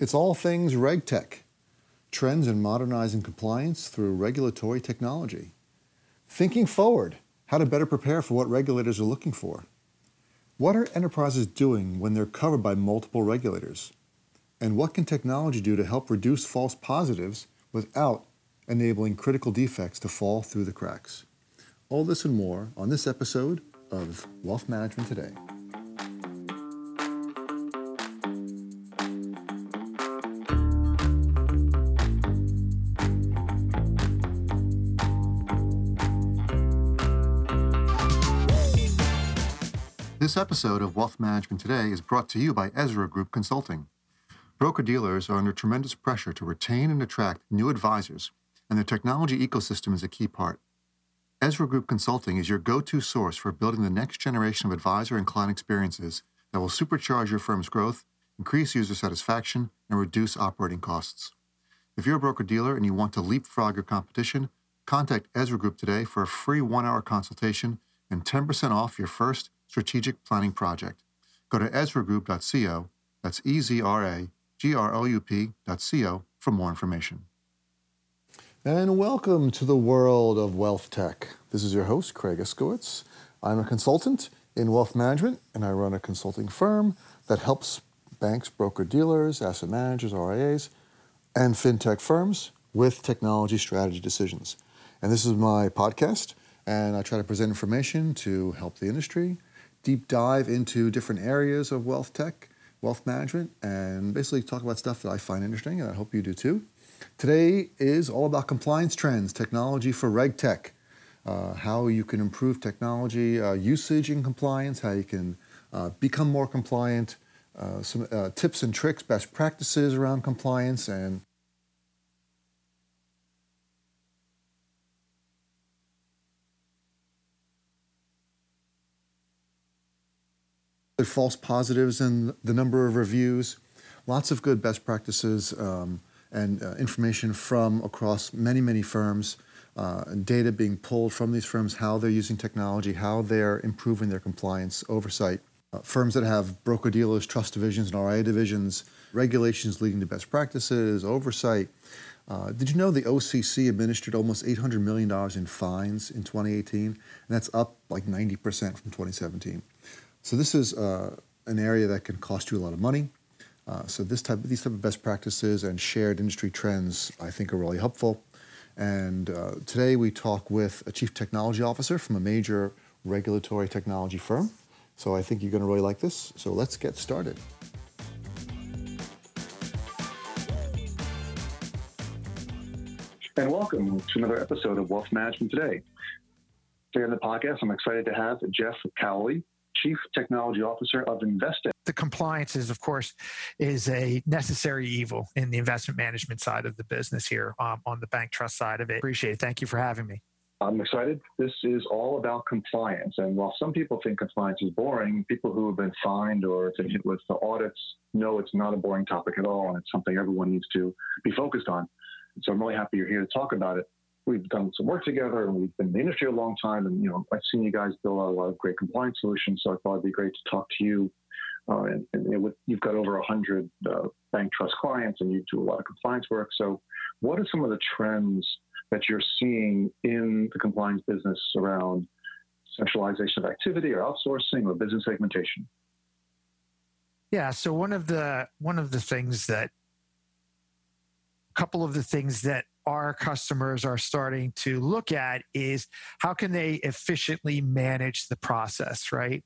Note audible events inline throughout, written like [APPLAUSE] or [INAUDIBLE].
It's all things RegTech, trends in modernizing compliance through regulatory technology. Thinking forward, how to better prepare for what regulators are looking for. What are enterprises doing when they're covered by multiple regulators? And what can technology do to help reduce false positives without enabling critical defects to fall through the cracks? All this and more on this episode of Wealth Management Today. Episode of Wealth Management Today is brought to you by Ezra Group Consulting. Broker dealers are under tremendous pressure to retain and attract new advisors, and the technology ecosystem is a key part. Ezra Group Consulting is your go to source for building the next generation of advisor and client experiences that will supercharge your firm's growth, increase user satisfaction, and reduce operating costs. If you're a broker dealer and you want to leapfrog your competition, contact Ezra Group today for a free one hour consultation and 10% off your first strategic planning project. Go to ezragroup.co, that's E Z R A G R O U P.co for more information. And welcome to the world of wealth tech. This is your host, Craig Iskowitz. I'm a consultant in wealth management, and I run a consulting firm that helps banks, broker dealers, asset managers, RIAs, and fintech firms with technology strategy decisions. And this is my podcast, and I try to present information to help the industry deep dive into different areas of wealth tech, wealth management, and basically talk about stuff that I find interesting, and I hope you do too. Today is all about compliance trends, technology for RegTech, uh, how you can improve technology uh, usage in compliance, how you can uh, become more compliant, uh, some uh, tips and tricks, best practices around compliance, and false positives and the number of reviews. Lots of good best practices um, and uh, information from across many, many firms, uh, data being pulled from these firms, how they're using technology, how they're improving their compliance oversight. Uh, firms that have broker dealers, trust divisions, and RIA divisions, regulations leading to best practices, oversight. Uh, did you know the OCC administered almost $800 million in fines in 2018? And that's up like 90% from 2017. So this is uh, an area that can cost you a lot of money. Uh, so this type, these type of best practices and shared industry trends, I think, are really helpful. And uh, today we talk with a chief technology officer from a major regulatory technology firm. So I think you're going to really like this. So let's get started. And welcome to another episode of Wealth Management Today. Today on the podcast, I'm excited to have Jeff Cowley, Chief Technology Officer of InvestEdge. The compliance is, of course, is a necessary evil in the investment management side of the business here um, on the bank trust side of it. Appreciate it. Thank you for having me. I'm excited. This is all about compliance. And while some people think compliance is boring, people who have been fined or been hit with the audits know it's not a boring topic at all. And it's something everyone needs to be focused on. So I'm really happy you're here to talk about it we've done some work together and we've been in the industry a long time. And, you know, I've seen you guys build a lot of great compliance solutions. So I thought it'd be great to talk to you. Uh, and, and you've got over 100 uh, bank trust clients and you do a lot of compliance work. So, what are some of the trends that you're seeing in the compliance business around centralization of activity or outsourcing or business segmentation? Yeah, so one of the one of the things that a couple of the things that our customers are starting to look at is how can they efficiently manage the process, right?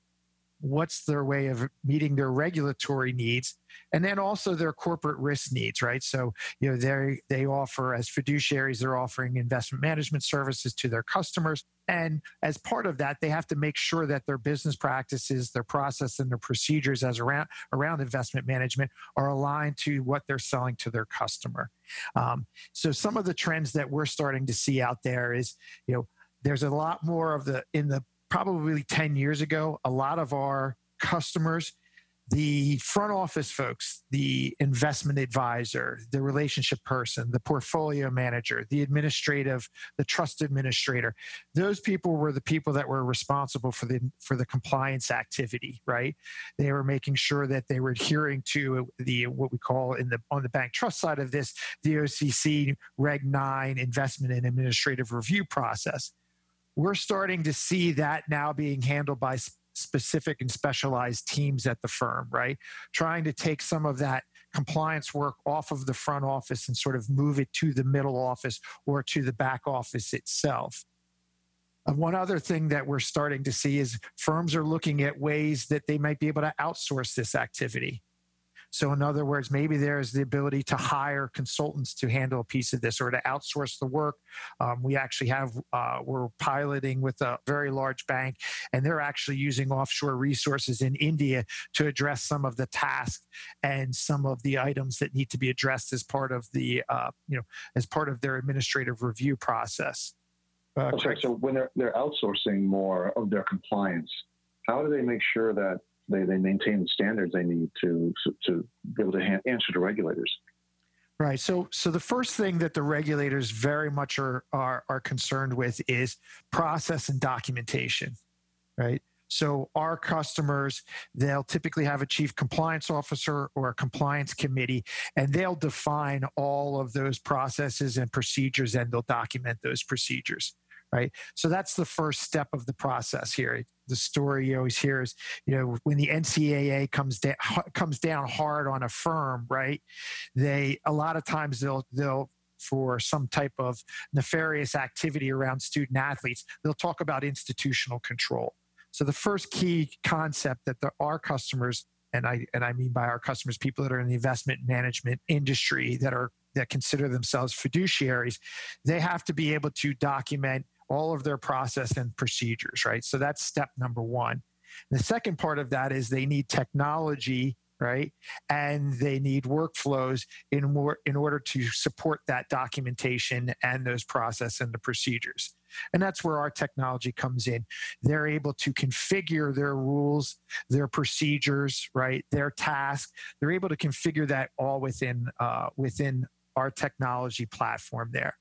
What's their way of meeting their regulatory needs and then also their corporate risk needs, right? So, you know, they they offer as fiduciaries, they're offering investment management services to their customers. And as part of that, they have to make sure that their business practices, their process, and their procedures as around around investment management are aligned to what they're selling to their customer. Um, so some of the trends that we're starting to see out there is, you know, there's a lot more of the in the probably 10 years ago, a lot of our customers the front office folks, the investment advisor, the relationship person, the portfolio manager, the administrative, the trust administrator, those people were the people that were responsible for the for the compliance activity, right? They were making sure that they were adhering to the what we call in the on the bank trust side of this, the OCC Reg 9 investment and administrative review process. We're starting to see that now being handled by specific and specialized teams at the firm, right? Trying to take some of that compliance work off of the front office and sort of move it to the middle office or to the back office itself. And one other thing that we're starting to see is firms are looking at ways that they might be able to outsource this activity. So, in other words, maybe there's the ability to hire consultants to handle a piece of this or to outsource the work. Um, we actually have, uh, we're piloting with a very large bank, and they're actually using offshore resources in India to address some of the tasks and some of the items that need to be addressed as part of the, uh, you know, as part of their administrative review process. Uh, okay, so when they're, they're outsourcing more of their compliance, how do they make sure that they, they maintain the standards they need to to be able to answer to regulators. Right. So so the first thing that the regulators very much are are are concerned with is process and documentation. Right. So our customers, they'll typically have a chief compliance officer or a compliance committee, and they'll define all of those processes and procedures and they'll document those procedures right? So that's the first step of the process here. The story you always hear is, you know, when the NCAA comes down comes down hard on a firm, right? They a lot of times they'll they'll for some type of nefarious activity around student athletes, they'll talk about institutional control. So the first key concept that the, our customers and I and I mean by our customers, people that are in the investment management industry that are that consider themselves fiduciaries, they have to be able to document all of their process and procedures, right? So that's step number one. The second part of that is they need technology, right? And they need workflows in, more, in order to support that documentation and those process and the procedures. And that's where our technology comes in. They're able to configure their rules, their procedures, right? Their task. They're able to configure that all within uh, within our technology platform there.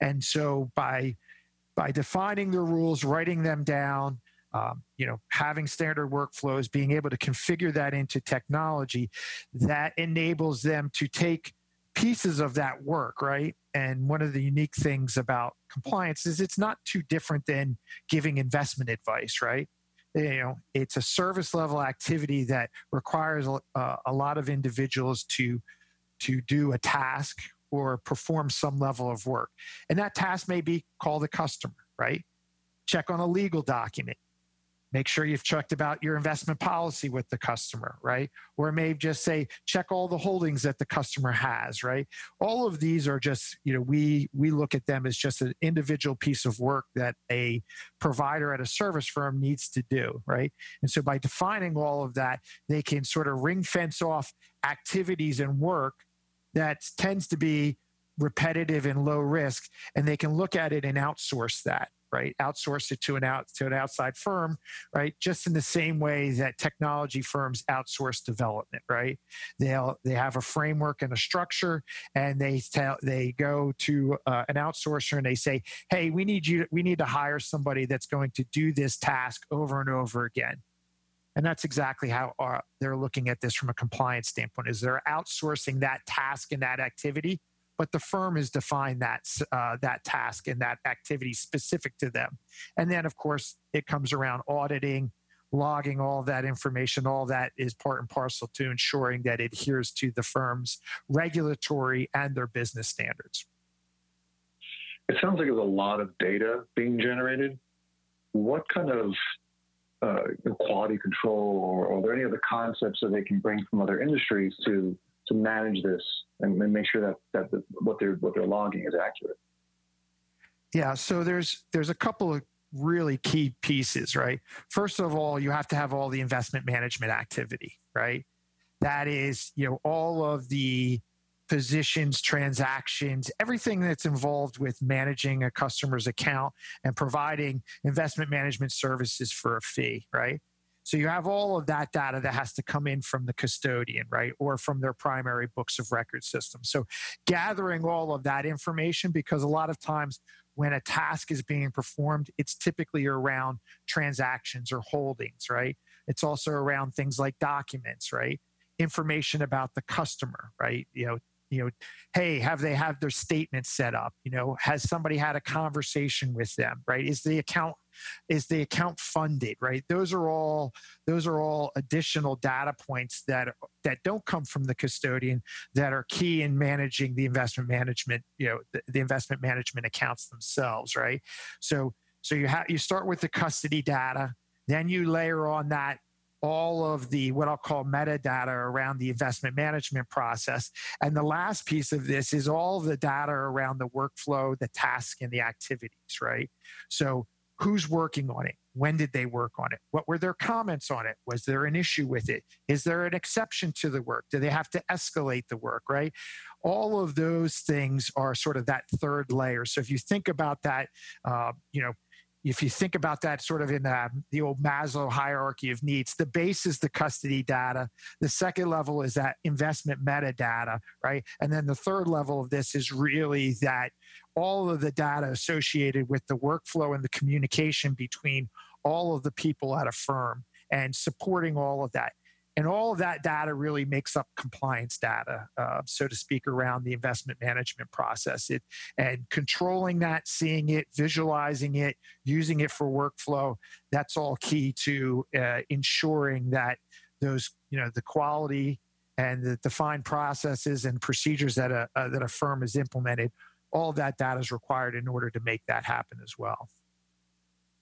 And so by by defining the rules, writing them down, um, you know, having standard workflows, being able to configure that into technology, that enables them to take pieces of that work, right? And one of the unique things about compliance is it's not too different than giving investment advice, right? You know, it's a service level activity that requires a, a lot of individuals to to do a task or perform some level of work. And that task may be call the customer, right? Check on a legal document. Make sure you've checked about your investment policy with the customer, right? Or it may just say, check all the holdings that the customer has, right? All of these are just, you know, we we look at them as just an individual piece of work that a provider at a service firm needs to do, right? And so by defining all of that, they can sort of ring fence off activities and work that tends to be repetitive and low risk and they can look at it and outsource that right? Outsource it to an out to an outside firm right? Just in the same way that technology firms outsource development right? They'll they have a framework and a structure and they tell they go to uh, an outsourcer and they say hey we need you we need to hire somebody that's going to do this task over and over again and that's exactly how uh, they're looking at this from a compliance standpoint is they're outsourcing that task and that activity but the firm has defined that uh, that task and that activity specific to them. And then of course it comes around auditing logging all that information. All that is part and parcel to ensuring that it adheres to the firm's regulatory and their business standards. It sounds like there's a lot of data being generated. What kind of uh, quality control, or, are there any other concepts that they can bring from other industries to to manage this and, and make sure that that the, what they're what they're logging is accurate? Yeah, so there's there's a couple of really key pieces, right? First of all, you have to have all the investment management activity, right? That is, you know, all of the positions, transactions, everything that's involved with managing a customer's account and providing investment management services for a fee, right? So you have all of that data that has to come in from the custodian, right? Or from their primary books of record system. So gathering all of that information, because a lot of times when a task is being performed, it's typically around transactions or holdings, right? It's also around things like documents, right? Information about the customer, right? You know, you know, hey, have they have their statement set up? You know, has somebody had a conversation with them, right? Is the account is the account funded, right? Those are all those are all additional data points that that don't come from the custodian that are key in managing the investment management, you know, the, the investment management accounts themselves, right? So so you have you start with the custody data, then you layer on that all of the what I'll call metadata around the investment management process. And the last piece of this is all the data around the workflow, the task, and the activities, right? So who's working on it? When did they work on it? What were their comments on it? Was there an issue with it? Is there an exception to the work? Do they have to escalate the work, right? All of those things are sort of that third layer. So if you think about that, uh, you know, if you think about that sort of in the, the old Maslow hierarchy of needs, the base is the custody data. The second level is that investment metadata, right? And then the third level of this is really that all of the data associated with the workflow and the communication between all of the people at a firm and supporting all of that. And all of that data really makes up compliance data, uh, so to speak, around the investment management process. It, and controlling that, seeing it, visualizing it, using it for workflow, that's all key to uh, ensuring that those, you know, the quality and the defined processes and procedures that a, uh, that a firm has implemented, all that data is required in order to make that happen as well.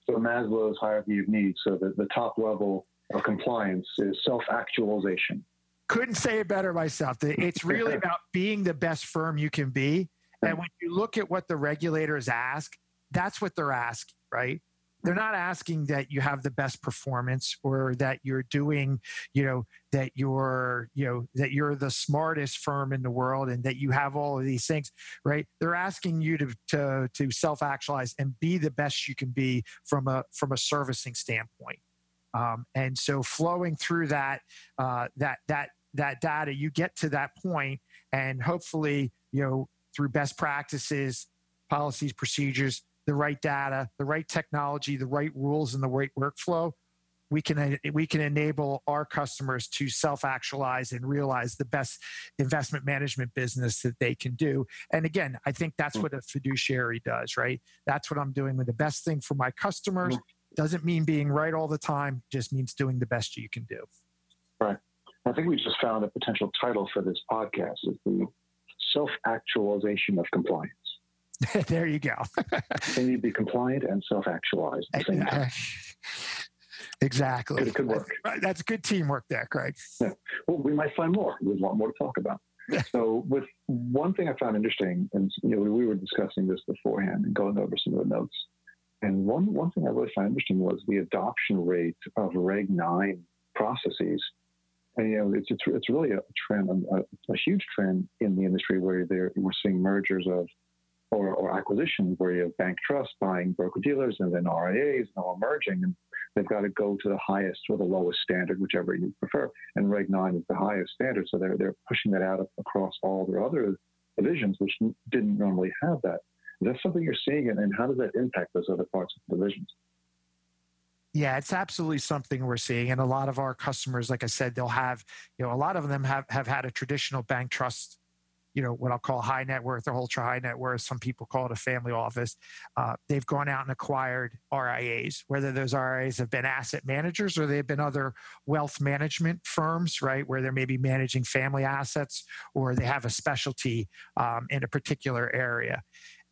So Maslow's hierarchy of needs, so the, the top level of compliance is self actualization. Couldn't say it better myself. It's [LAUGHS] really about being the best firm you can be. And when you look at what the regulators ask, that's what they're asking, right? They're not asking that you have the best performance or that you're doing, you know, that you're, you know, that you're the smartest firm in the world and that you have all of these things, right? They're asking you to to to self-actualize and be the best you can be from a from a servicing standpoint. Um, and so flowing through that uh, that that that data, you get to that point, and hopefully, you know, through best practices, policies, procedures, the right data, the right technology, the right rules, and the right workflow, we can we can enable our customers to self-actualize and realize the best investment management business that they can do. And again, I think that's mm. what a fiduciary does, right? That's what I'm doing with the best thing for my customers. Doesn't mean being right all the time, just means doing the best you can do. Right. I think we just found a potential title for this podcast is the self actualization of compliance. [LAUGHS] there you go. they need to be compliant and self actualized at the same time. [LAUGHS] Exactly. It could work. That's good teamwork there, Craig. Yeah. Well, we might find more. There's a lot more to talk about. [LAUGHS] so, with one thing I found interesting, and you know, we were discussing this beforehand and going over some of the notes. And one, one thing I really found interesting was the adoption rate of Reg 9 processes. And, you know, it's, it's, it's really a trend, a, a huge trend in the industry where they're, we're seeing mergers of or, or acquisitions where you have bank trusts buying broker dealers and then RIAs and all merging. And they've got to go to the highest or the lowest standard, whichever you prefer. And Reg 9 is the highest standard. So they're, they're pushing that out across all their other divisions, which didn't normally have that. Is that something you're seeing, and how does that impact those other parts of the divisions? Yeah, it's absolutely something we're seeing. And a lot of our customers, like I said, they'll have, you know, a lot of them have, have had a traditional bank trust you know what I'll call high net worth or ultra high net worth. Some people call it a family office. Uh, they've gone out and acquired RIAs, whether those RIAs have been asset managers or they've been other wealth management firms, right, where they're maybe managing family assets or they have a specialty um, in a particular area.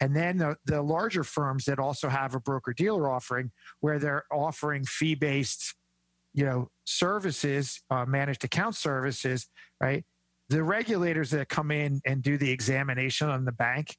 And then the, the larger firms that also have a broker dealer offering where they're offering fee based you know services uh, managed account services right? The regulators that come in and do the examination on the bank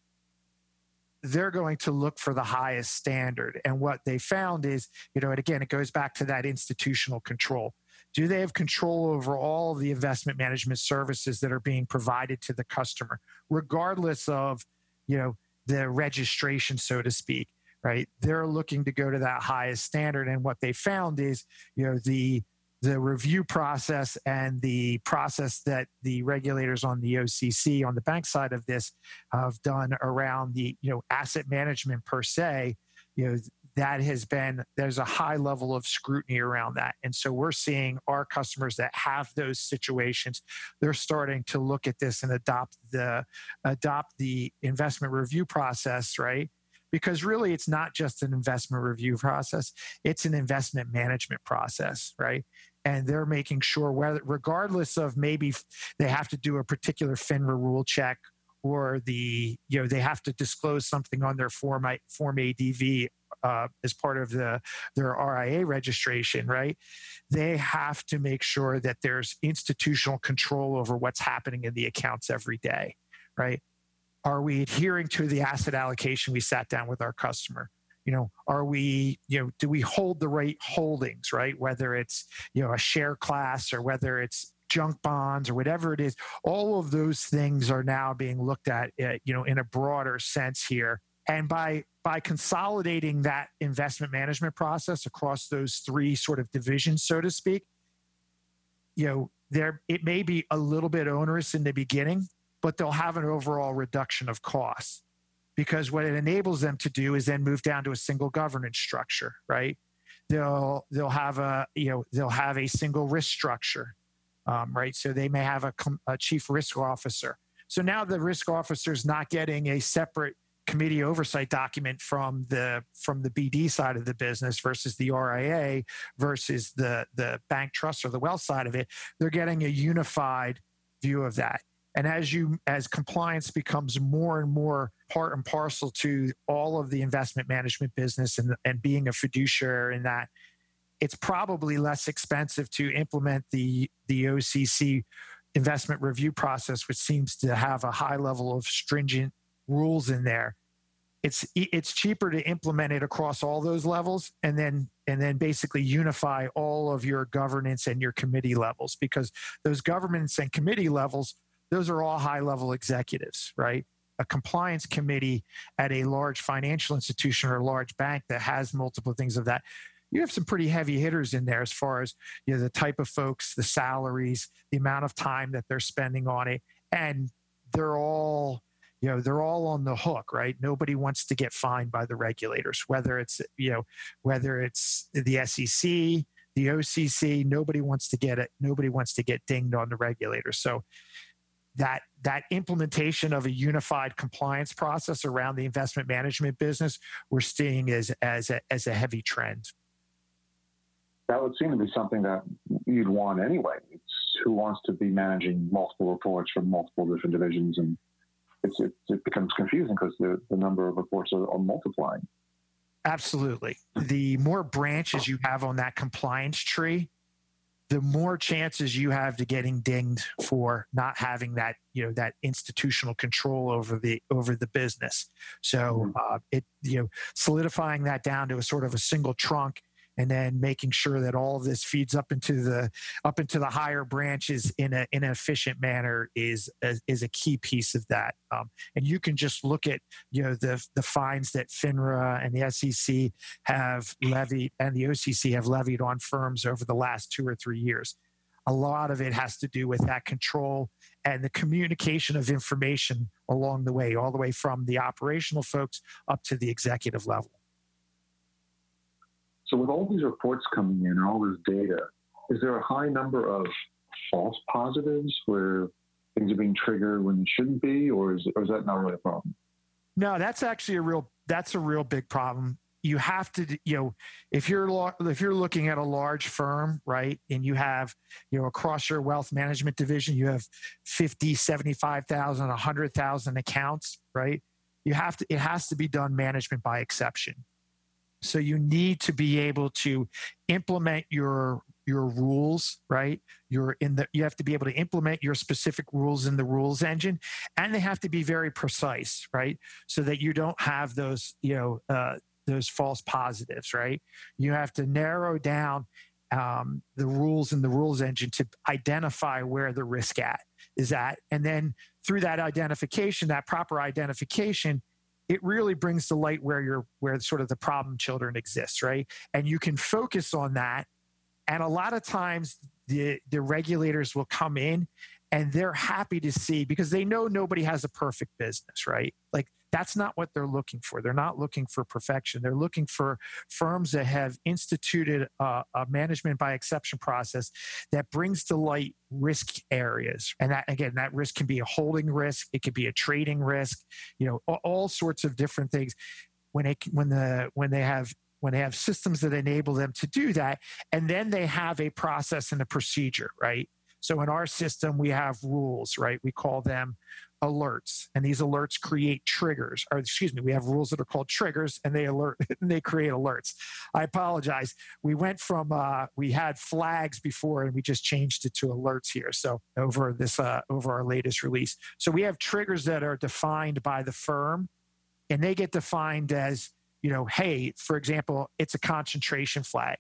they're going to look for the highest standard. And what they found is you know and again it goes back to that institutional control. Do they have control over all the investment management services that are being provided to the customer regardless of you know the registration so to speak right? They're looking to go to that highest standard. And what they found is you know the the review process and the process that the regulators on the OCC on the bank side of this have done around the you know asset management per se, you know that has been there's a high level of scrutiny around that. And so we're seeing our customers that have those situations they're starting to look at this and adopt the adopt the investment review process right? Because really it's not just an investment review process it's an investment management process right? And they're making sure whether regardless of maybe they have to do a particular finra rule check or the you know they have to disclose something on their form form adv uh, as part of the their ria registration right? They have to make sure that there's institutional control over what's happening in the accounts every day right? Are we adhering to the asset allocation we sat down with our customer? You know are we you know do we hold the right holdings right? Whether it's you know a share class or whether it's junk bonds or whatever it is all of those things are now being looked at uh, you know in a broader sense here and by by consolidating that investment management process across those three sort of divisions so to speak you know there it may be a little bit onerous in the beginning but they'll have an overall reduction of costs. Because what it enables them to do is then move down to a single governance structure right? They'll they'll have a you know they'll have a single risk structure um, right? So they may have a, a chief risk officer. So now the risk officer is not getting a separate committee oversight document from the from the BD side of the business versus the RIA versus the the bank trust or the wealth side of it. They're getting a unified view of that. And as you as compliance becomes more and more part and parcel to all of the investment management business and, and being a fiduciary in that, it's probably less expensive to implement the the OCC investment review process, which seems to have a high level of stringent rules in there. It's it's cheaper to implement it across all those levels, and then and then basically unify all of your governance and your committee levels because those governance and committee levels those are all high level executives, right? A compliance committee at a large financial institution or a large bank that has multiple things of that. You have some pretty heavy hitters in there as far as you know the type of folks, the salaries, the amount of time that they're spending on it, and they're all you know they're all on the hook right? Nobody wants to get fined by the regulators whether it's you know whether it's the sec the occ nobody wants to get it nobody wants to get dinged on the regulators. So that that implementation of a unified compliance process around the investment management business we're seeing as as a, as a heavy trend. That would seem to be something that you'd want anyway. It's who wants to be managing multiple reports from multiple different divisions and it's, it, it becomes confusing because the, the number of reports are, are multiplying. Absolutely. The more branches you have on that compliance tree the more chances you have to getting dinged for not having that you know that institutional control over the over the business. So mm-hmm. uh, it you know solidifying that down to a sort of a single trunk and then making sure that all of this feeds up into the up into the higher branches in, a, in an efficient manner is is a key piece of that. Um, and you can just look at you know the the fines that FINRA and the SEC have levied and the OCC have levied on firms over the last two or three years. A lot of it has to do with that control and the communication of information along the way, all the way from the operational folks up to the executive level. So with all these reports coming in, and all this data, is there a high number of false positives where things are being triggered when they shouldn't be, or is, or is that not really a problem? No, that's actually a real that's a real big problem. You have to, you know, if you're if you're looking at a large firm, right, and you have, you know, across your wealth management division, you have 50, 75,000, 100,000 accounts, right? You have to it has to be done management by exception. So you need to be able to implement your your rules, right? You're in the you have to be able to implement your specific rules in the rules engine, and they have to be very precise, right? So that you don't have those, you know, uh, those false positives, right? You have to narrow down um, the rules in the rules engine to identify where the risk at is at, and then through that identification, that proper identification, it really brings to light where you're where sort of the problem children exists right and you can focus on that And a lot of times the, the regulators will come in and they're happy to see because they know nobody has a perfect business, right? Like that's not what they're looking for. They're not looking for perfection. They're looking for firms that have instituted a, a, management by exception process that brings to light risk areas. And that, again, that risk can be a holding risk, it could be a trading risk, you know, all, all sorts of different things. When it, when the, when they have when they have systems that enable them to do that, and then they have a process and a procedure, right? So in our system, we have rules, right? We call them alerts and these alerts create triggers or excuse me we have rules that are called triggers and they alert [LAUGHS] and they create alerts. I apologize. We went from uh, we had flags before and we just changed it to alerts here. So over this uh, over our latest release. So we have triggers that are defined by the firm and they get defined as you know hey for example it's a concentration flag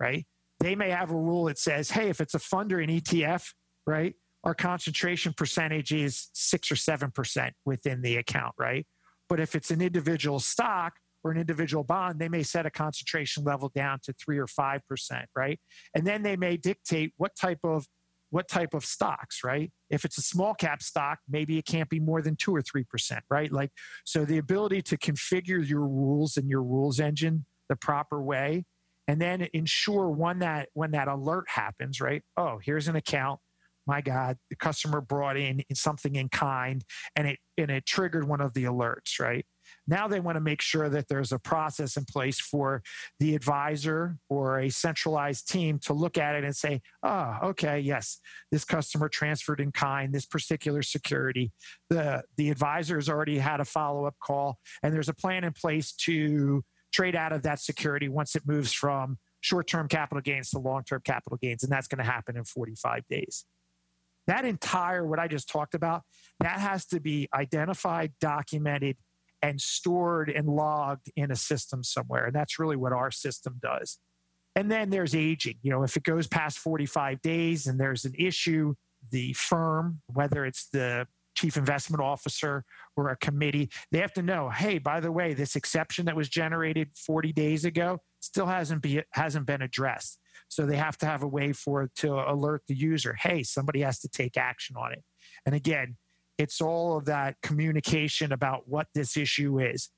right? They may have a rule that says hey if it's a funder in etf right our concentration percentage is six or seven percent within the account, right? But if it's an individual stock or an individual bond, they may set a concentration level down to three or five percent, right? And then they may dictate what type of what type of stocks, right? If it's a small cap stock, maybe it can't be more than two or three percent, right? Like so the ability to configure your rules and your rules engine the proper way and then ensure when that when that alert happens, right? Oh, here's an account my God, the customer brought in something in kind and it and it triggered one of the alerts, right? Now they want to make sure that there's a process in place for the advisor or a centralized team to look at it and say, oh, okay, yes, this customer transferred in kind, this particular security. The, the advisor has already had a follow up call, and there's a plan in place to trade out of that security once it moves from short term capital gains to long term capital gains. And that's going to happen in 45 days. That entire, what I just talked about, that has to be identified, documented, and stored and logged in a system somewhere. And that's really what our system does. And then there's aging. You know, if it goes past 45 days and there's an issue, the firm, whether it's the chief investment officer or a committee, they have to know, hey, by the way, this exception that was generated 40 days ago still hasn't be hasn't been addressed. So they have to have a way for it to alert the user, hey, somebody has to take action on it. And again, it's all of that communication about what this issue is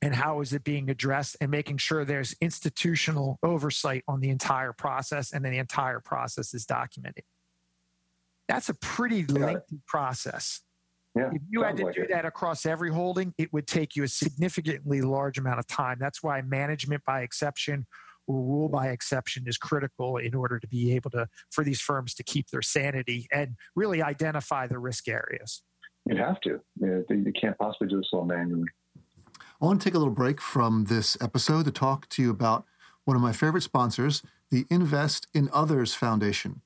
and how is it being addressed and making sure there's institutional oversight on the entire process and then the entire process is documented. That's a pretty lengthy process. Yeah, if you had to like do it. that across every holding, it would take you a significantly large amount of time. That's why management by exception rule by exception is critical in order to be able to for these firms to keep their sanity and really identify the risk areas. You'd have to. You, know, you can't possibly do this all manually. I want to take a little break from this episode to talk to you about one of my favorite sponsors, the Invest in Others Foundation.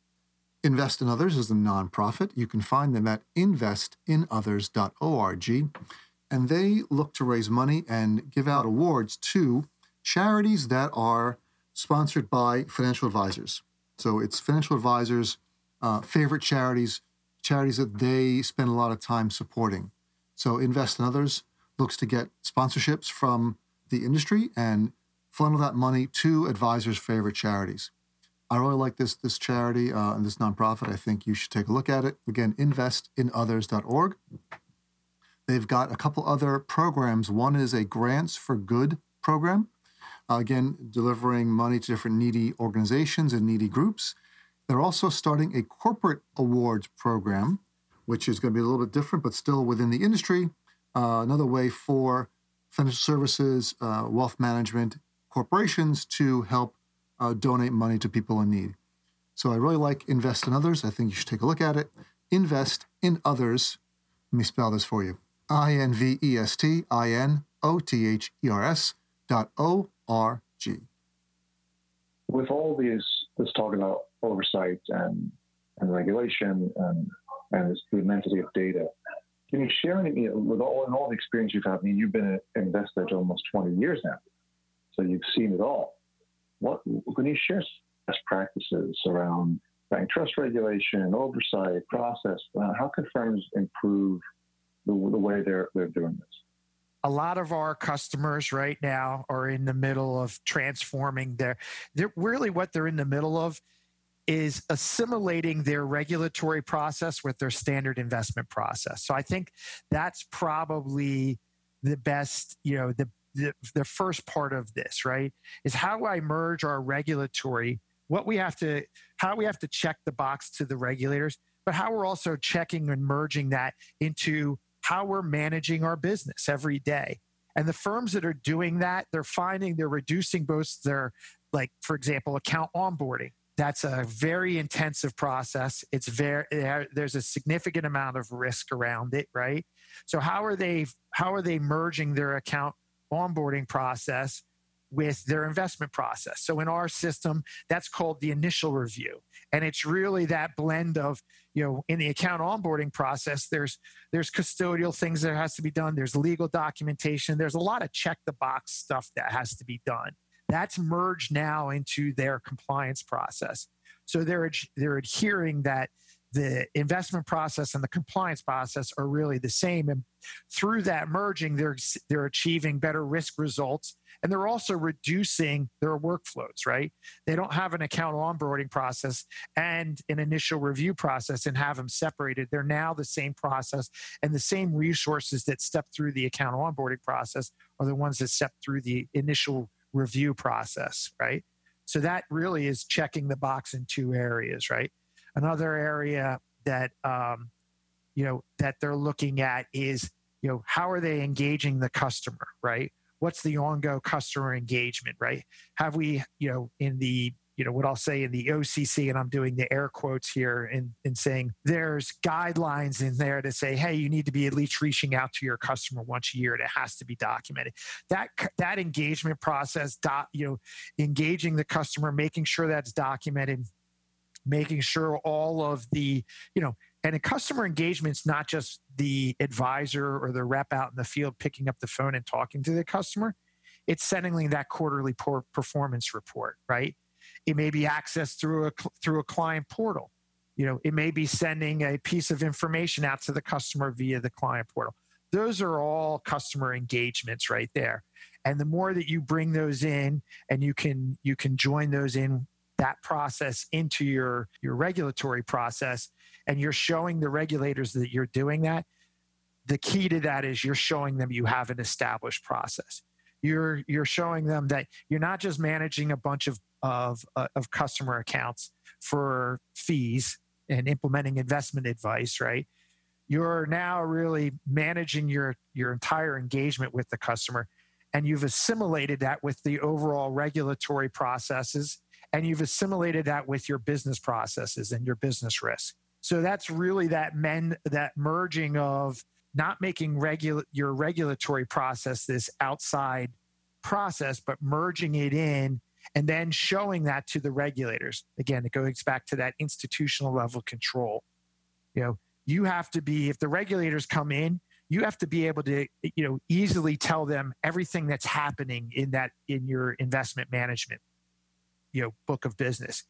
Invest in Others is a nonprofit. You can find them at investinothers.org. And they look to raise money and give out awards to charities that are sponsored by financial advisors. So it's financial advisors' uh, favorite charities, charities that they spend a lot of time supporting. So Invest in Others looks to get sponsorships from the industry and funnel that money to advisors' favorite charities. I really like this this charity uh, and this nonprofit. I think you should take a look at it. Again, investinothers.org. They've got a couple other programs. One is a Grants for Good program. Again, delivering money to different needy organizations and needy groups. They're also starting a corporate awards program, which is going to be a little bit different, but still within the industry. Uh, another way for financial services, uh, wealth management corporations to help uh, donate money to people in need. So I really like Invest in Others. I think you should take a look at it. Invest in Others. Let me spell this for you I N V E S T I N O T H E R S dot O R G. With all these, this talk about oversight and, and regulation and, and this, the immensity of data, can you share any, with all, and all the experience you've had? I mean, you've been an investor almost 20 years now, so you've seen it all. What can you share best practices around bank trust regulation, oversight, process? Uh, how can firms improve the, the way they're they're doing this? A lot of our customers right now are in the middle of transforming their they're really what they're in the middle of is assimilating their regulatory process with their standard investment process. So I think that's probably the best, you know, the the, the first part of this, right? Is how do I merge our regulatory, what we have to, how we have to check the box to the regulators, but how we're also checking and merging that into how we're managing our business every day. And the firms that are doing that, they're finding they're reducing both their, like, for example, account onboarding. That's a very intensive process. It's very there's a significant amount of risk around it right? So how are they how are they merging their account onboarding process with their investment process. So in our system that's called the initial review. And it's really that blend of you know in the account onboarding process there's there's custodial things that has to be done. There's legal documentation. There's a lot of check the box stuff that has to be done. That's merged now into their compliance process. So they're they're adhering that the investment process and the compliance process are really the same and through that merging they're they're achieving better risk results and they're also reducing their workflows right they don't have an account onboarding process and an initial review process and have them separated they're now the same process and the same resources that step through the account onboarding process are the ones that step through the initial review process, right? So that really is checking the box in two areas, right? Another area that um, you know that they're looking at is you know how are they engaging the customer, right? What's the ongoing customer engagement, right? Have we you know in the you know what I'll say in the OCC, and I'm doing the air quotes here in, in saying there's guidelines in there to say, hey, you need to be at least reaching out to your customer once a year, and it has to be documented. That that engagement process, dot, you know, engaging the customer, making sure that's documented, making sure all of the you know and a customer engagement's not just the advisor or the rep out in the field picking up the phone and talking to the customer it's sending that quarterly performance report right it may be accessed through a through a client portal. You know, it may be sending a piece of information out to the customer via the client portal. Those are all customer engagements right there. And the more that you bring those in and you can you can join those in that process into your your regulatory process and you're showing the regulators that you're doing that the key to that is you're showing them you have an established process you're you're showing them that you're not just managing a bunch of of, uh, of customer accounts for fees and implementing investment advice, right? You're now really managing your, your entire engagement with the customer and you've assimilated that with the overall regulatory processes and you've assimilated that with your business processes and your business risk. So that's really that men that merging of not making regular your regulatory process this outside process, but merging it in and then showing that to the regulators. Again, it goes back to that institutional level control. You know, you have to be, if the regulators come in, you have to be able to, you know, easily tell them everything that's happening in that, in your investment management, you know, book of business.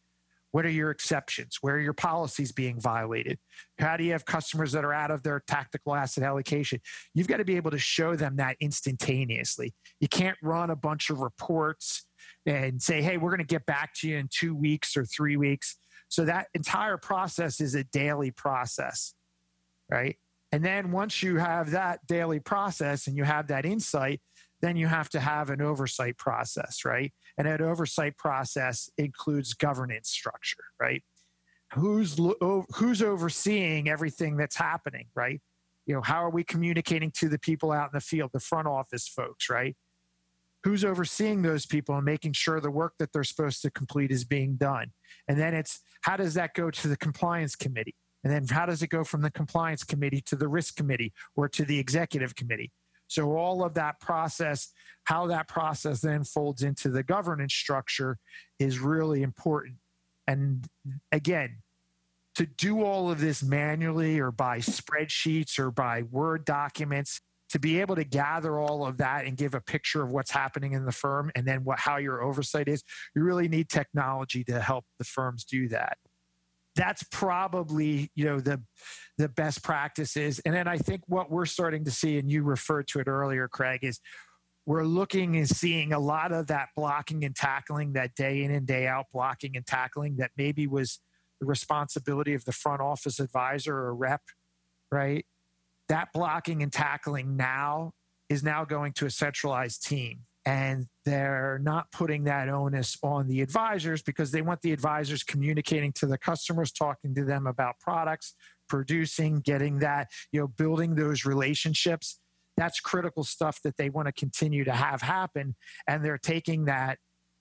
What are your exceptions? Where are your policies being violated? How do you have customers that are out of their tactical asset allocation? You've got to be able to show them that instantaneously. You can't run a bunch of reports and say, hey, we're going to get back to you in two weeks or three weeks. So that entire process is a daily process, right? And then once you have that daily process and you have that insight, then you have to have an oversight process, right? And that oversight process includes governance structure, right? Who's who's overseeing everything that's happening, right? You know, how are we communicating to the people out in the field, the front office folks, right? who's overseeing those people and making sure the work that they're supposed to complete is being done. And then it's how does that go to the compliance committee? And then how does it go from the compliance committee to the risk committee or to the executive committee? So, all of that process, how that process then folds into the governance structure is really important. And again, to do all of this manually or by spreadsheets or by Word documents to be able to gather all of that and give a picture of what's happening in the firm and then what how your oversight is you really need technology to help the firms do that that's probably you know the the best practices. And then i think what we're starting to see and you referred to it earlier craig is we're looking and seeing a lot of that blocking and tackling that day in and day out blocking and tackling that maybe was the responsibility of the front office advisor or rep right? That blocking and tackling now is now going to a centralized team and they're not putting that onus on the advisors because they want the advisors communicating to the customers talking to them about products producing getting that you know building those relationships. That's critical stuff that they want to continue to have happen and they're taking that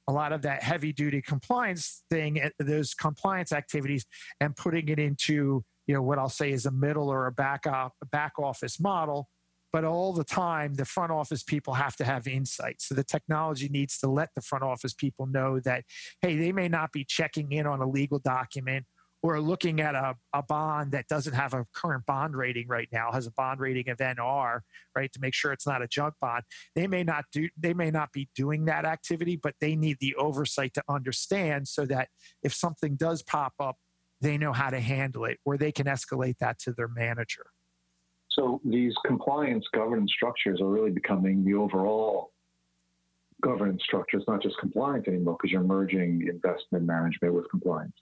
a lot of that heavy duty compliance thing eh, those compliance activities and putting it into you know what i'll say is a middle or a back, off, back office model but all the time the front office people have to have insight. So the technology needs to let the front office people know that hey they may not be checking in on a legal document or looking at a, a bond that doesn't have a current bond rating right now has a bond rating of nr right to make sure it's not a junk bond. They may not do they may not be doing that activity but they need the oversight to understand so that if something does pop up they know how to handle it or they can escalate that to their manager so these compliance governance structures are really becoming the overall governance structure. It's not just compliance anymore because you're merging investment management with compliance.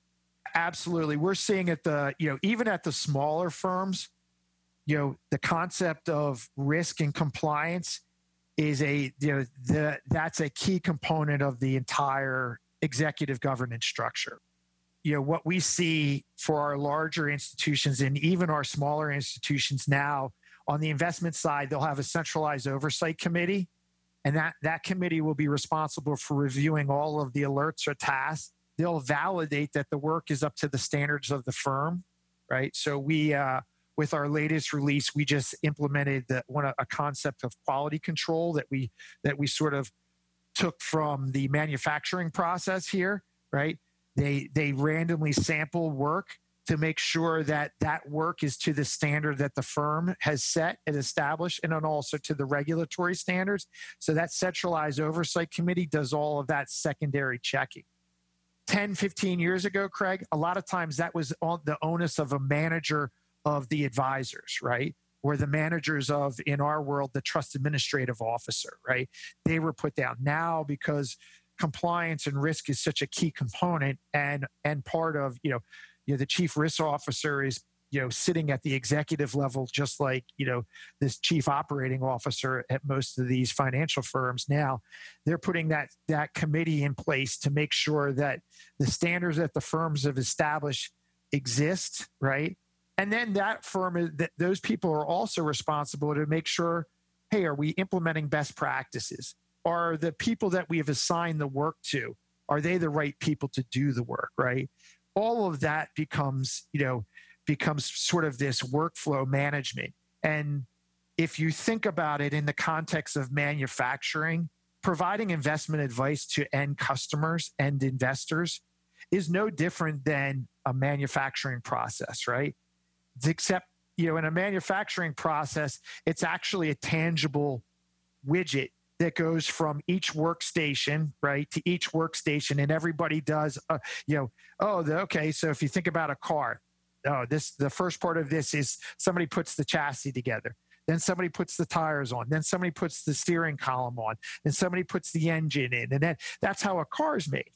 Absolutely. We're seeing at the, you know, even at the smaller firms, you know, the concept of risk and compliance is a, you know, the, that's a key component of the entire executive governance structure you know what we see for our larger institutions and even our smaller institutions now on the investment side they'll have a centralized oversight committee. And that that committee will be responsible for reviewing all of the alerts or tasks. They'll validate that the work is up to the standards of the firm right? So we uh, with our latest release we just implemented the, one a concept of quality control that we that we sort of took from the manufacturing process here right they they randomly sample work to make sure that that work is to the standard that the firm has set and established and then also to the regulatory standards. So that centralized oversight committee does all of that secondary checking. 10 15 years ago craig a lot of times that was on the onus of a manager of the advisors right? Or the managers of in our world the trust administrative officer right? They were put down. Now because compliance and risk is such a key component. And and part of you know you know the chief risk officer is you know sitting at the executive level just like you know this chief operating officer at most of these financial firms now. They're putting that that committee in place to make sure that the standards that the firms have established exist right? And then that firm is that those people are also responsible to make sure hey are we implementing best practices are the people that we have assigned the work to are they the right people to do the work right? All of that becomes you know becomes sort of this workflow management. And if you think about it in the context of manufacturing providing investment advice to end customers and investors is no different than a manufacturing process right? Except you know in a manufacturing process it's actually a tangible widget that goes from each workstation right to each workstation and everybody does uh, you know oh the, okay so if you think about a car oh this the first part of this is somebody puts the chassis together then somebody puts the tires on then somebody puts the steering column on then somebody puts the engine in and then that's how a car is made.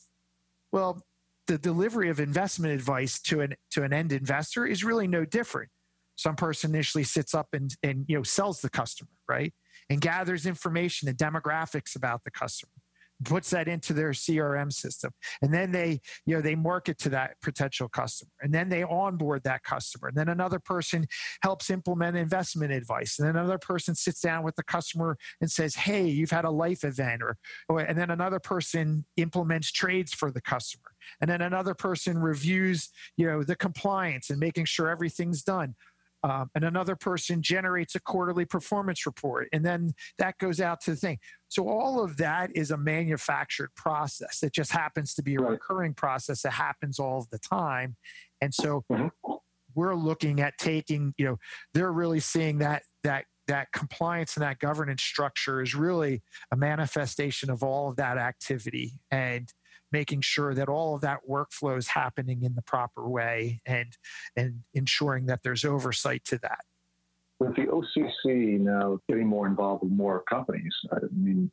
Well the delivery of investment advice to an to an end investor is really no different. Some person initially sits up and and you know sells the customer right and gathers information and demographics about the customer puts that into their crm system. And then they you know they market to that potential customer. And then they onboard that customer. And then another person helps implement investment advice. And then another person sits down with the customer and says hey you've had a life event or, or and then another person implements trades for the customer. And then another person reviews you know the compliance and making sure everything's done um, and another person generates a quarterly performance report and then that goes out to the thing. So all of that is a manufactured process. It just happens to be a recurring process that happens all the time. And so mm-hmm. we're looking at taking you know they're really seeing that that that compliance and that governance structure is really a manifestation of all of that activity. And making sure that all of that workflow is happening in the proper way and and ensuring that there's oversight to that. With the OCC now getting more involved with more companies, I mean,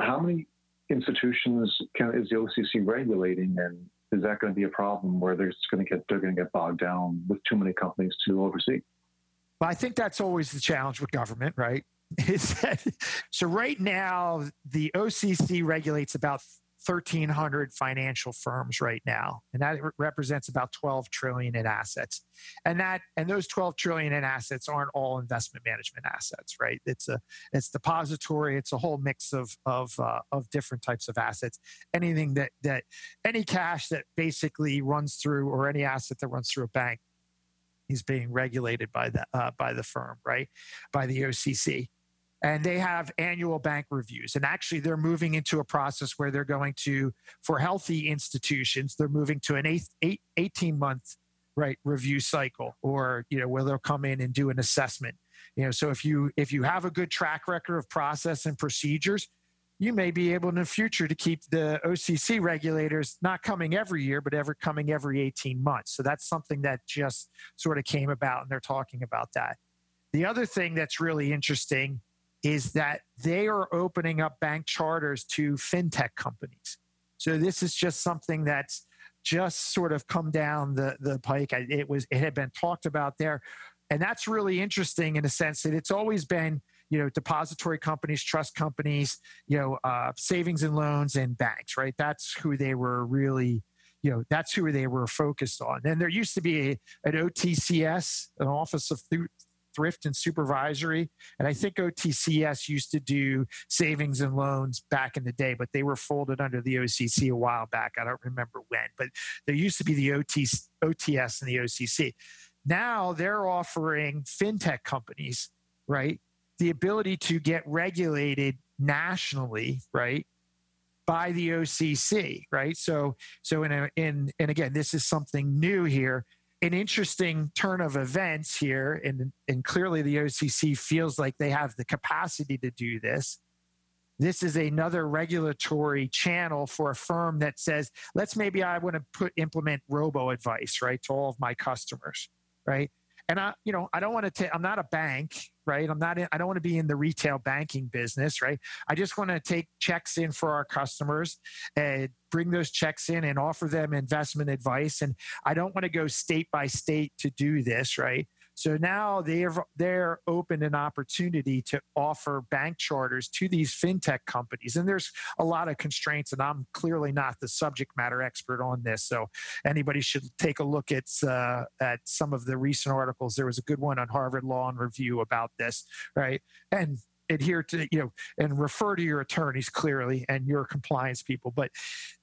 how many institutions can, is the OCC regulating, and is that going to be a problem where they're going to get they're going to get bogged down with too many companies to oversee? Well, I think that's always the challenge with government, right? [LAUGHS] Is that, so right now the OCC regulates about 1,300 financial firms right now, and that represents about 12 trillion in assets. And that and those 12 trillion in assets aren't all investment management assets, right? It's a it's depository. It's a whole mix of of uh, of different types of assets. Anything that that any cash that basically runs through or any asset that runs through a bank is being regulated by the uh, by the firm, right? By the OCC and they have annual bank reviews and actually they're moving into a process where they're going to for healthy institutions they're moving to an eight, eight, 18 month right review cycle or you know where they'll come in and do an assessment you know so if you if you have a good track record of process and procedures you may be able in the future to keep the OCC regulators not coming every year, but ever coming every 18 months. So that's something that just sort of came about, and they're talking about that. The other thing that's really interesting is that they are opening up bank charters to fintech companies. So this is just something that's just sort of come down the, the pike. It was it had been talked about there. And that's really interesting in a sense that it's always been, you know, depository companies, trust companies, you know, uh, savings and loans and banks, right? That's who they were really, you know, that's who they were focused on. And there used to be a, an OTCS, an Office of thrift and supervisory. And I think OTCS used to do savings and loans back in the day, but they were folded under the OCC a while back. I don't remember when, but there used to be the OT, OTS and the OCC. Now they're offering fintech companies, right, the ability to get regulated nationally, right, by the OCC, right? So, so in a, in and again, this is something new here an interesting turn of events here, and, and clearly the OCC feels like they have the capacity to do this. This is another regulatory channel for a firm that says, let's maybe I want to put implement robo advice, right, to all of my customers, right? And I, you know, I don't want to take, I'm not a bank, right? I'm not, in, I don't want to be in the retail banking business, right? I just want to take checks in for our customers and bring those checks in and offer them investment advice. And I don't want to go state by state to do this, right? So now they're they're open an opportunity to offer bank charters to these fintech companies, and there's a lot of constraints. And I'm clearly not the subject matter expert on this, so anybody should take a look at uh, at some of the recent articles. There was a good one on Harvard Law and Review about this, right? And adhere to you know and refer to your attorneys clearly and your compliance people but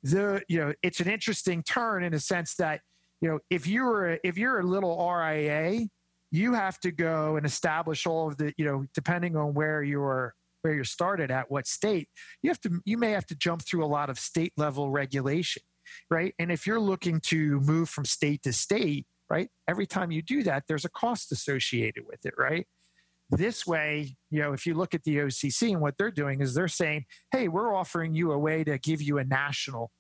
the you know it's an interesting turn in a sense that you know if you're if you're a little RIA you have to go and establish all of the you know depending on where you're where you're started at what state you have to you may have to jump through a lot of state level regulation right? And if you're looking to move from state to state right every time you do that there's a cost associated with it right? This way you know if you look at the occ and what they're doing is they're saying hey we're offering you a way to give you a national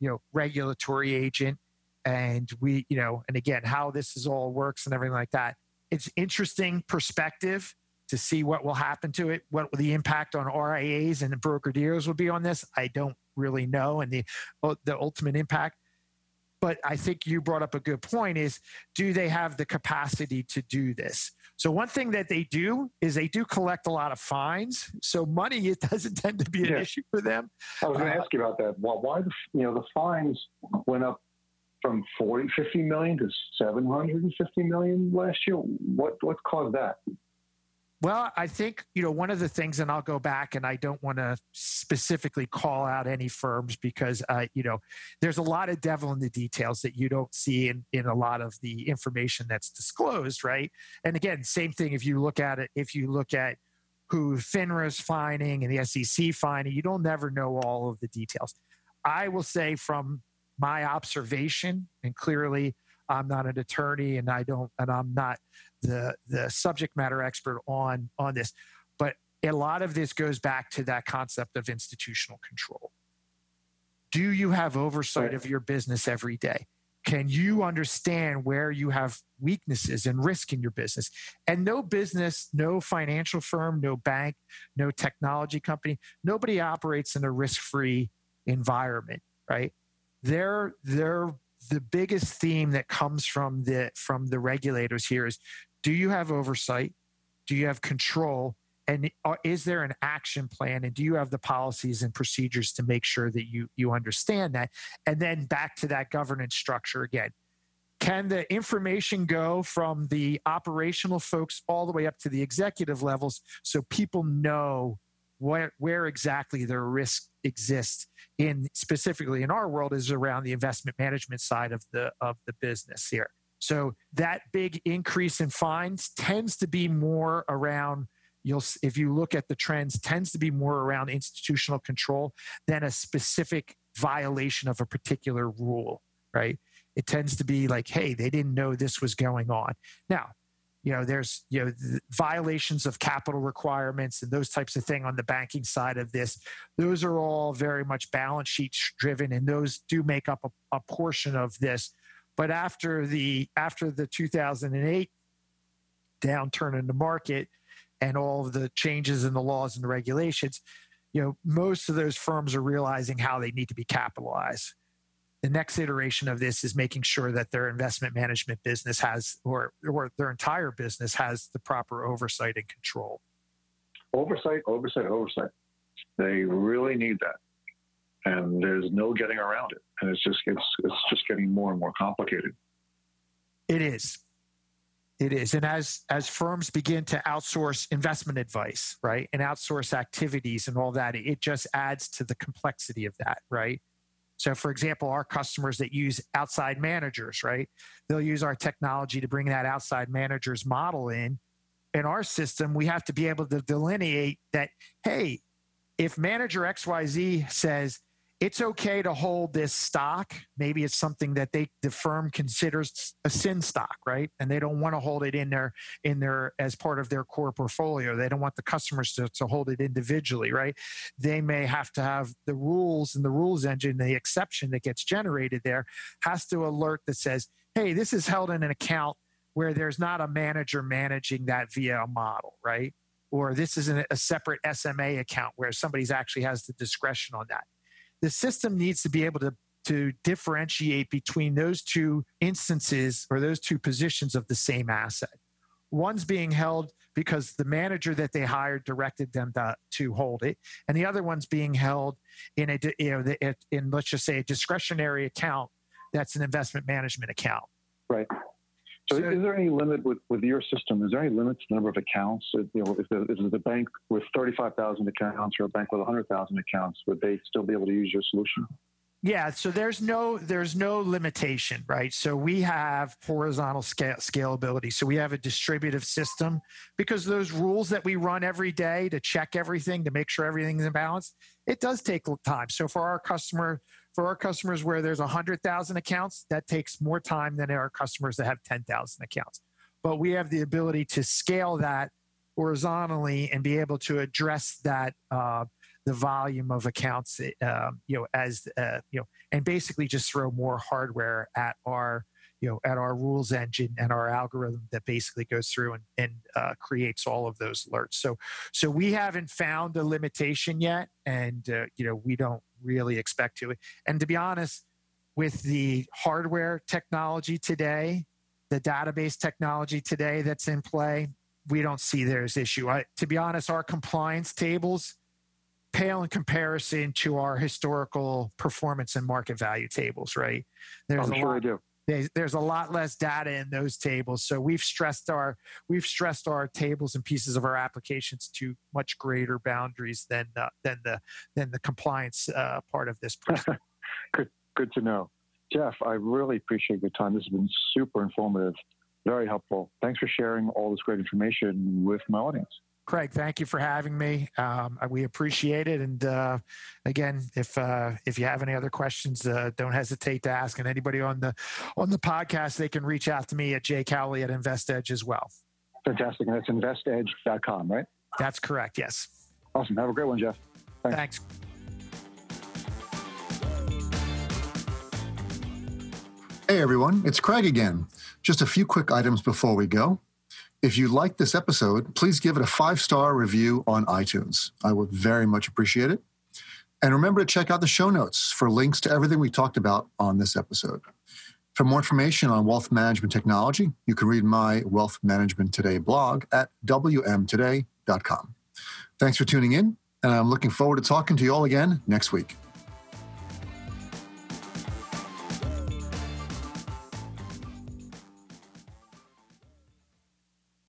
you know regulatory agent and we you know and again how this is all works and everything like that it's interesting perspective to see what will happen to it, what the impact on RIAs and the broker dealers will be on this. I don't really know, and the the ultimate impact. But I think you brought up a good point: is do they have the capacity to do this? So one thing that they do is they do collect a lot of fines. So money it doesn't tend to be an yeah. issue for them. I was going to uh, ask you about that. Why, why the, you know the fines went up from 40, 50 million to 750 million last year. What what caused that? Well, I think, you know, one of the things, and I'll go back and I don't want to specifically call out any firms because, uh, you know, there's a lot of devil in the details that you don't see in, in a lot of the information that's disclosed, right? And again, same thing if you look at it, if you look at who FINRA's fining and the SEC finding, you don't never know all of the details. I will say from my observation, and clearly I'm not an attorney and I don't and I'm not the the subject matter expert on on this, but a lot of this goes back to that concept of institutional control. do you have oversight of your business every day? Can you understand where you have weaknesses and risk in your business? And no business, no financial firm, no bank, no technology company, nobody operates in a risk free environment, right? They're, they're, the biggest theme that comes from the from the regulators here is do you have oversight? Do you have control? And uh, is there an action plan? And do you have the policies and procedures to make sure that you you understand that? And then back to that governance structure again. Can the information go from the operational folks all the way up to the executive levels so people know where where exactly the risk exists in specifically in our world is around the investment management side of the of the business here. So that big increase in fines tends to be more around you'll if you look at the trends tends to be more around institutional control than a specific violation of a particular rule right? It tends to be like hey they didn't know this was going on. Now you know there's you know violations of capital requirements and those types of thing on the banking side of this those are all very much balance sheet driven and those do make up a, a portion of this but after the after the 2008 downturn in the market and all of the changes in the laws and the regulations, you know, most of those firms are realizing how they need to be capitalized. The next iteration of this is making sure that their investment management business has, or, or their entire business has the proper oversight and control. Oversight, oversight, oversight. They really need that. And there's no getting around it. And it's just it's it's just getting more and more complicated. It is. It is. And as as firms begin to outsource investment advice, right, and outsource activities and all that, it just adds to the complexity of that, right? So, for example, our customers that use outside managers, right, they'll use our technology to bring that outside managers model in. In our system, we have to be able to delineate that, hey, if manager XYZ says, it's okay to hold this stock. Maybe it's something that they the firm considers a sin stock, right? And they don't want to hold it in their in their as part of their core portfolio. They don't want the customers to, to hold it individually, right? They may have to have the rules and the rules engine, the exception that gets generated there has to alert that says, hey, this is held in an account where there's not a manager managing that via a model, right? Or this is a separate SMA account where somebody's actually has the discretion on that the system needs to be able to to differentiate between those two instances or those two positions of the same asset. One's being held because the manager that they hired directed them to, to hold it, and the other one's being held in a you know in let's just say a discretionary account that's an investment management account. Right. So, so, is there any limit with, with your system? Is there any limit to the number of accounts? You know, if the, is the bank with 35,000 accounts or a bank with 100,000 accounts, would they still be able to use your solution? Yeah, so there's no there's no limitation, right? So we have horizontal scale, scalability. So we have a distributive system because those rules that we run every day to check everything to make sure everything's in balance, it does take time. So for our customer for our customers where there's 100,000 accounts, that takes more time than our customers that have 10,000 accounts. But we have the ability to scale that horizontally and be able to address that uh, the volume of accounts, uh, you know, as uh, you know, and basically just throw more hardware at our you know at our rules engine and our algorithm that basically goes through and, and uh, creates all of those alerts so so we haven't found a limitation yet and uh, you know we don't really expect to. And to be honest, with the hardware technology today, the database technology today that's in play, we don't see there's issue. I, to be honest, our compliance tables pale in comparison to our historical performance and market value tables, right? There's I'm a sure lot, do. There's, there's a lot less data in those tables, so we've stressed our we've stressed our tables and pieces of our applications to much greater boundaries than uh, than the than the compliance uh, part of this. [LAUGHS] good, good to know, Jeff. I really appreciate your time. This has been super informative, very helpful. Thanks for sharing all this great information with my audience. Craig, thank you for having me. Um, we appreciate it. And uh, again, if uh, if you have any other questions, uh, don't hesitate to ask. And anybody on the on the podcast, they can reach out to me at Jay Cowley at InvestEdge as well. Fantastic. And that's investedge.com, right? That's correct. Yes. Awesome. Have a great one, Jeff. Thanks. Thanks. Hey everyone, it's Craig again. Just a few quick items before we go. If you liked this episode, please give it a five star review on iTunes. I would very much appreciate it. And remember to check out the show notes for links to everything we talked about on this episode. For more information on wealth management technology, you can read my Wealth Management Today blog at wmtoday.com. Thanks for tuning in, and I'm looking forward to talking to you all again next week.